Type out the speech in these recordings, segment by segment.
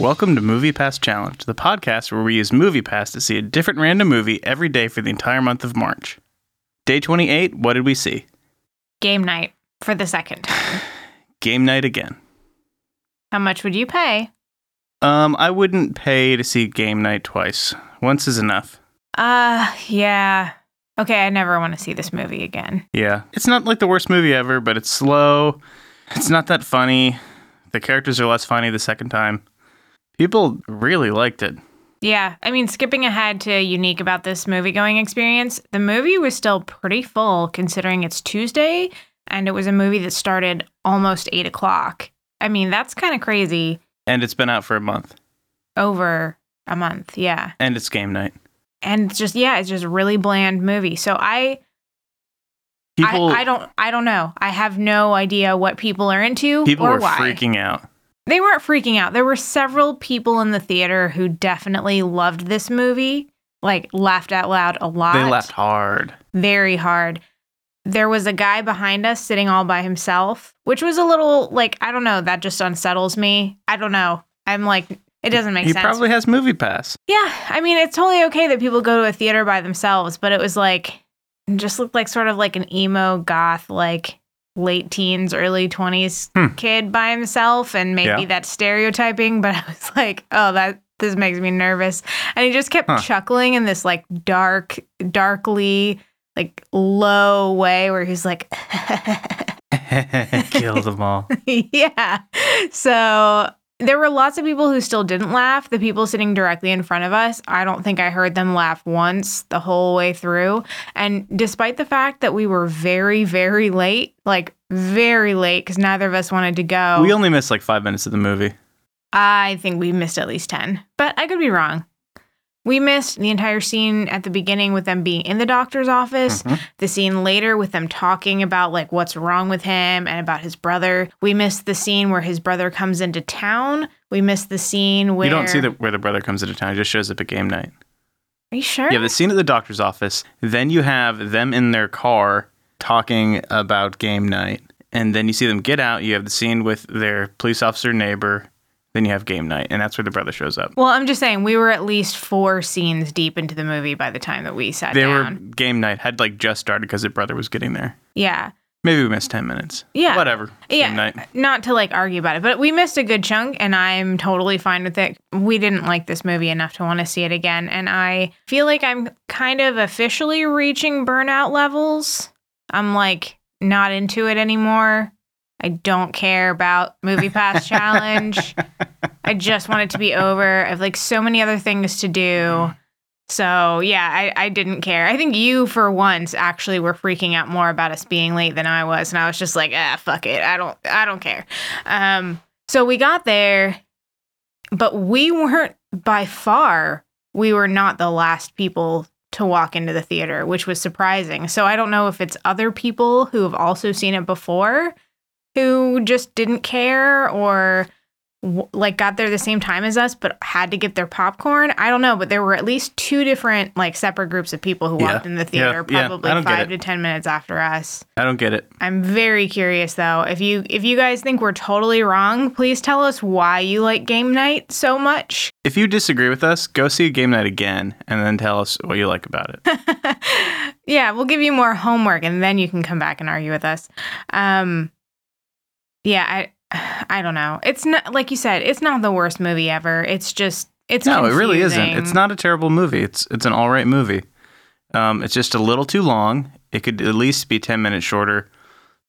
Welcome to Movie Pass Challenge, the podcast where we use Movie Pass to see a different random movie every day for the entire month of March. Day 28, what did we see? Game night for the second time. Game night again. How much would you pay? Um, I wouldn't pay to see game night twice. Once is enough. Uh, yeah. Okay, I never want to see this movie again. Yeah. It's not like the worst movie ever, but it's slow. It's not that funny. The characters are less funny the second time. People really liked it. Yeah, I mean, skipping ahead to unique about this movie going experience, the movie was still pretty full considering it's Tuesday and it was a movie that started almost eight o'clock. I mean, that's kind of crazy. And it's been out for a month. Over a month, yeah. And it's game night. And it's just yeah, it's just a really bland movie. So I People I, I don't I don't know. I have no idea what people are into people or were why. freaking out. They weren't freaking out. There were several people in the theater who definitely loved this movie, like laughed out loud a lot. They laughed hard. very hard. There was a guy behind us sitting all by himself, which was a little like I don't know, that just unsettles me. I don't know. I'm like it doesn't make he sense. He probably has movie pass. yeah, I mean it's totally okay that people go to a theater by themselves, but it was like it just looked like sort of like an emo goth like late teens, early 20s Hmm. kid by himself and maybe Yeah. that's stereotyping, but I was like, "Oh, that this makes me nervous." And he just kept Huh. chuckling in this like dark darkly like low way where he's like Kill them all. yeah. So there were lots of people who still didn't laugh. The people sitting directly in front of us, I don't think I heard them laugh once the whole way through. And despite the fact that we were very, very late, like very late, because neither of us wanted to go, We only missed like five minutes of the movie. I think we missed at least 10, but I could be wrong. We missed the entire scene at the beginning with them being in the doctor's office, Mhm. the scene later with them talking about like what's wrong with him and about his brother. We missed the scene where his brother comes into town. We missed the scene where You don't see the, where the brother comes into town. He just shows up at game night. Are you sure? You have the scene at the doctor's office. Then you have them in their car talking about game night. And then you see them get out. You have the scene with their police officer neighbor. Then you have game night. And that's where the brother shows up. well, I'm just saying we were at least four scenes deep into the movie by the time that we sat They were down. game night, had like just started because the brother was getting there. Yeah. Maybe we missed 10 minutes. Yeah. Whatever. Yeah. Game night. not to like argue about it, but we missed a good chunk and I'm totally fine with it. We didn't like this movie enough to want to see it again. And I feel like I'm kind of officially reaching burnout levels. I'm like not into it anymore. I don't care about Movie Pass Challenge. I just want it to be over. I have like so many other things to do. So yeah, I, I didn't care. I think you for once actually were freaking out more about us being late than I was, and I was just like, ah, fuck it. I don't I don't care. Um, so we got there, but we weren't by far. We were not the last people to walk into the theater, which was surprising. So I don't know if it's other people who have also seen it before who just didn't care or like got there the same time as us but had to get their popcorn i don't know but there were at least two different like separate groups of people who Yeah. walked in the theater Yeah. probably I five to ten minutes after us I don't get it. i'm very curious though if you if you guys think we're totally wrong please tell us why you like game night so much If you disagree with us, go see game night again and then tell us what you like about it. yeah we'll give you more homework and then you can come back and argue with us um yeah i i don't know it's not like you said it's not the worst movie ever it's just it's no, it really isn't. It's not a terrible movie. It's it's an all right movie. Um, it's just a little too long. It could at least be 10 minutes shorter.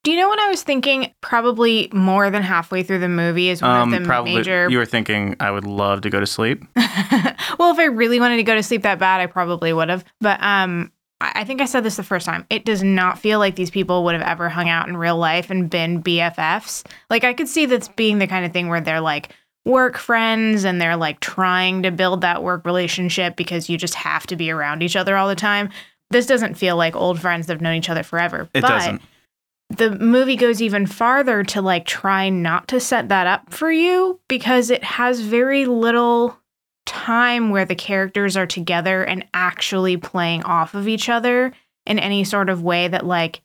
Do you know what I was thinking? Probably more than halfway through the movie is one Um, of the probably major. you were thinking I would love to go to sleep. well, if I really wanted to go to sleep that bad, I probably would have. But um, I think I said this the first time. It does not feel like these people would have ever hung out in real life and been BFFs. Like I could see this being the kind of thing where they're like work friends and they're like trying to build that work relationship because you just have to be around each other all the time. This doesn't feel like old friends that have known each other forever. It but doesn't. the movie goes even farther to like try not to set that up for you because it has very little time where the characters are together and actually playing off of each other in any sort of way that like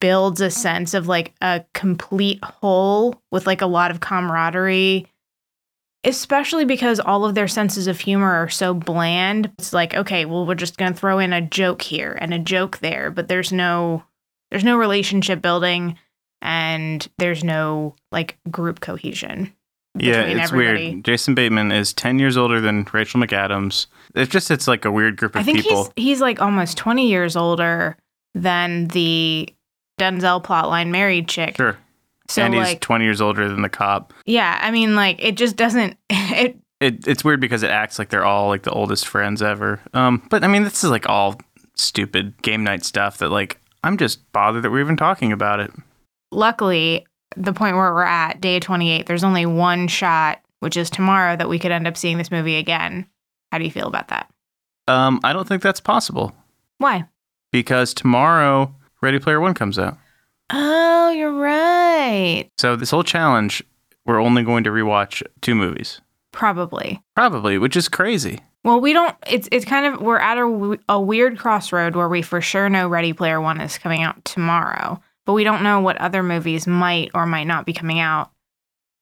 builds a sense of like a complete whole with like a lot of camaraderie especially because all of their senses of humor are so bland. It's like, okay, well, we're just going to throw in a joke here and a joke there, but there's no there's no relationship building and there's no like group cohesion. Yeah, it's everybody. weird. Jason Bateman is 10 years older than Rachel McAdams. It's just, it's like a weird group of I think people. he's he's like almost 20 years older than the Denzel plotline married chick. Sure. So and he's like 20 years older than the cop. yeah, I mean like it just doesn't it It, it's weird because it acts like they're all like the oldest friends ever. Um, but I mean, this is like all stupid game night stuff that like I'm just bothered that we're even talking about it. luckily the point where we're at day 28 there's only one shot which is tomorrow that we could end up seeing this movie again. How do you feel about that? Um, I don't think that's possible Why? because tomorrow Ready Player One comes out. Oh, you're right. So this whole challenge, we're only going to rewatch two movies, Probably. probably, which is crazy. Well, we don't. It's it's kind of we're at a weird crossroad where we for sure know Ready Player One is coming out tomorrow, but we don't know what other movies might or might not be coming out.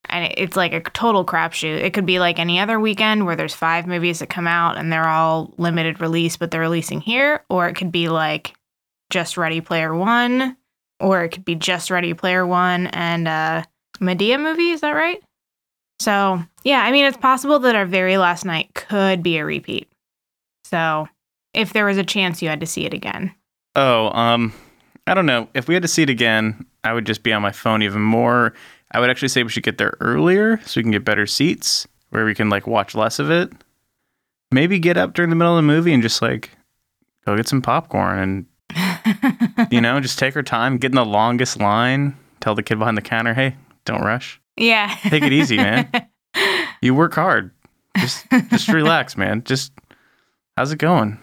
And it's like a total crapshoot. It could be like any other weekend where there's five movies that come out and they're all limited release, but they're releasing here, or it could be like just Ready Player One, or it could be just Ready Player One and uh, Madea movie. Is that right? So, yeah, I mean, it's possible that our very last night could be a repeat. So, if there was a chance you had to see it again. Oh, um, I don't know. If we had to see it again, I would just be on my phone even more. I would actually say we should get there earlier so we can get better seats where we can like watch less of it. Maybe get up during the middle of the movie and just like go get some popcorn and you know, just take our time, get in the longest line, tell the kid behind the counter, "Hey, don't rush. yeah. Take it easy, man. You work hard. Just just relax, man. Just how's it going?"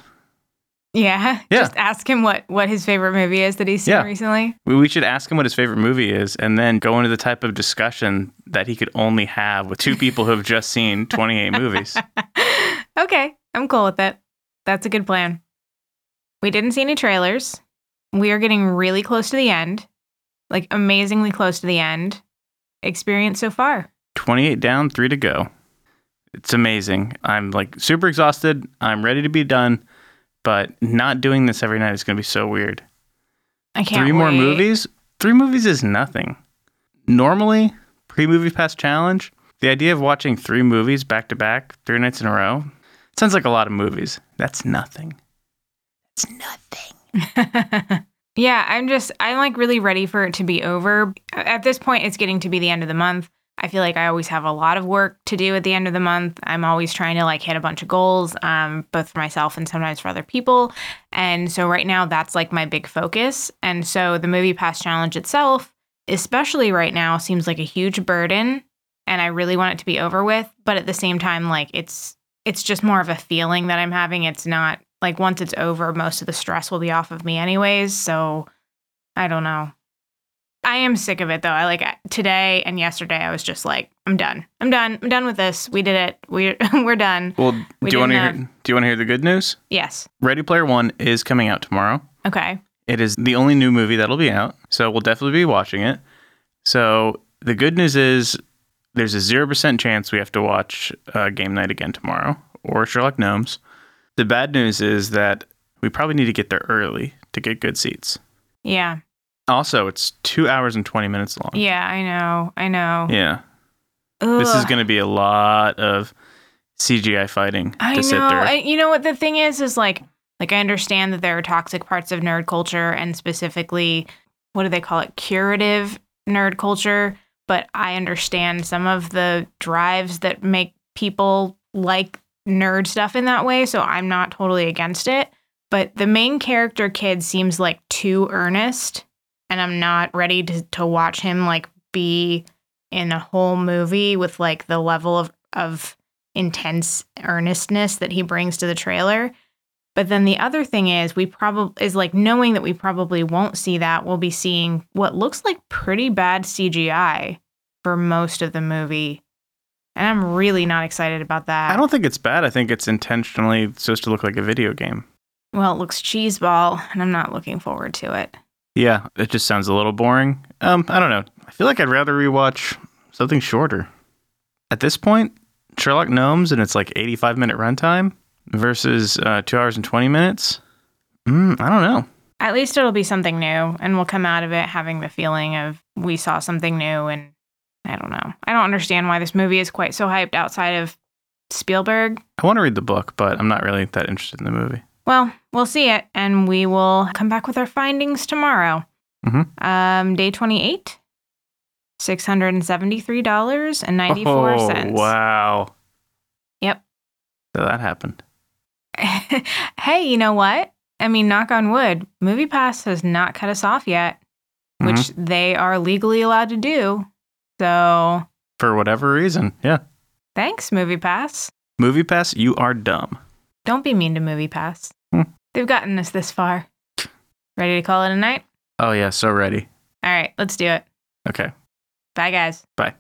Yeah. Yeah. Just ask him what, what his favorite movie is that he's seen Yeah. recently. We should ask him what his favorite movie is and then go into the type of discussion that he could only have with two people who have just seen 28 movies. okay. I'm cool with it. That's a good plan. We didn't see any trailers. We are getting really close to the end, like amazingly close to the end. Experience so far. 28 down, 3 to go. It's amazing. I'm like super exhausted. I'm ready to be done, but not doing this every night is going to be so weird. I can't Three more movies? 3 movies is nothing. Normally, pre-movie pass challenge, the idea of watching 3 movies back to back, 3 nights in a row, sounds like a lot of movies. That's nothing. It's nothing. yeah, I'm just I'm like really ready for it to be over. At this point it's getting to be the end of the month. I feel like I always have a lot of work to do at the end of the month. I'm always trying to like hit a bunch of goals, um, both for myself and sometimes for other people. And so right now that's like my big focus. And so the movie pass challenge itself, especially right now, seems like a huge burden. And I really want it to be over with. But at the same time, like it's it's just more of a feeling that I'm having. It's not like once it's over, most of the stress will be off of me anyways. So I don't know. I am sick of it though. I like today and yesterday I was just like, I'm done. I'm done. I'm done with this. We did it. We we're done. Well, We do you want to hear do you want to hear the good news? Yes. Ready Player 1 is coming out tomorrow. Okay. It is the only new movie that'll be out, so we'll definitely be watching it. So the good news is there's a zero percent chance we have to watch uh, Game Night again tomorrow or Sherlock Gnomes. The bad news is that we probably need to get there early to get good seats. Yeah. Also, it's two hours and twenty minutes long. Yeah, I know. I know. Yeah, this is going to be a lot of CGI fighting I to sit know. there. I, you know what the thing is is like like I understand that there are toxic parts of nerd culture and specifically what do they call it? Curative nerd culture, but I understand some of the drives that make people like nerd stuff in that way, so I'm not totally against it. But the main character kid seems like too earnest, and I'm not ready to, to watch him like be in a whole movie with like the level of of intense earnestness that he brings to the trailer. But then the other thing is we probably is like knowing that we probably won't see that, we'll be seeing what looks like pretty bad CGI for most of the movie. And I'm really not excited about that. I don't think it's bad. I think it's intentionally supposed to look like a video game. well, it looks cheeseball, and I'm not looking forward to it. Yeah, it just sounds a little boring. Um, I don't know. I feel like I'd rather rewatch something shorter. At this point, Sherlock Gnomes and it's like 85 minute runtime versus uh, two hours and 20 minutes. Mm, I don't know. At least it'll be something new, and we'll come out of it having the feeling of we saw something new. And I don't know. I don't understand why this movie is quite so hyped outside of Spielberg. I want to read the book, but I'm not really that interested in the movie. Well, we'll see it, and we will come back with our findings tomorrow. Mhm. Um, day 28, $673.94. Oh, wow. Yep. So that happened. hey, you know what? I mean, knock on wood, MoviePass has not cut us off yet, which Mm-hmm. they are legally allowed to do. So For whatever reason. Yeah. thanks, MoviePass. Movie Pass, you are dumb. Don't be mean to MoviePass. Hmm. They've gotten us this far. Ready to call it a night? Oh, yeah. So ready. All right, let's do it. Okay. Bye, guys. Bye.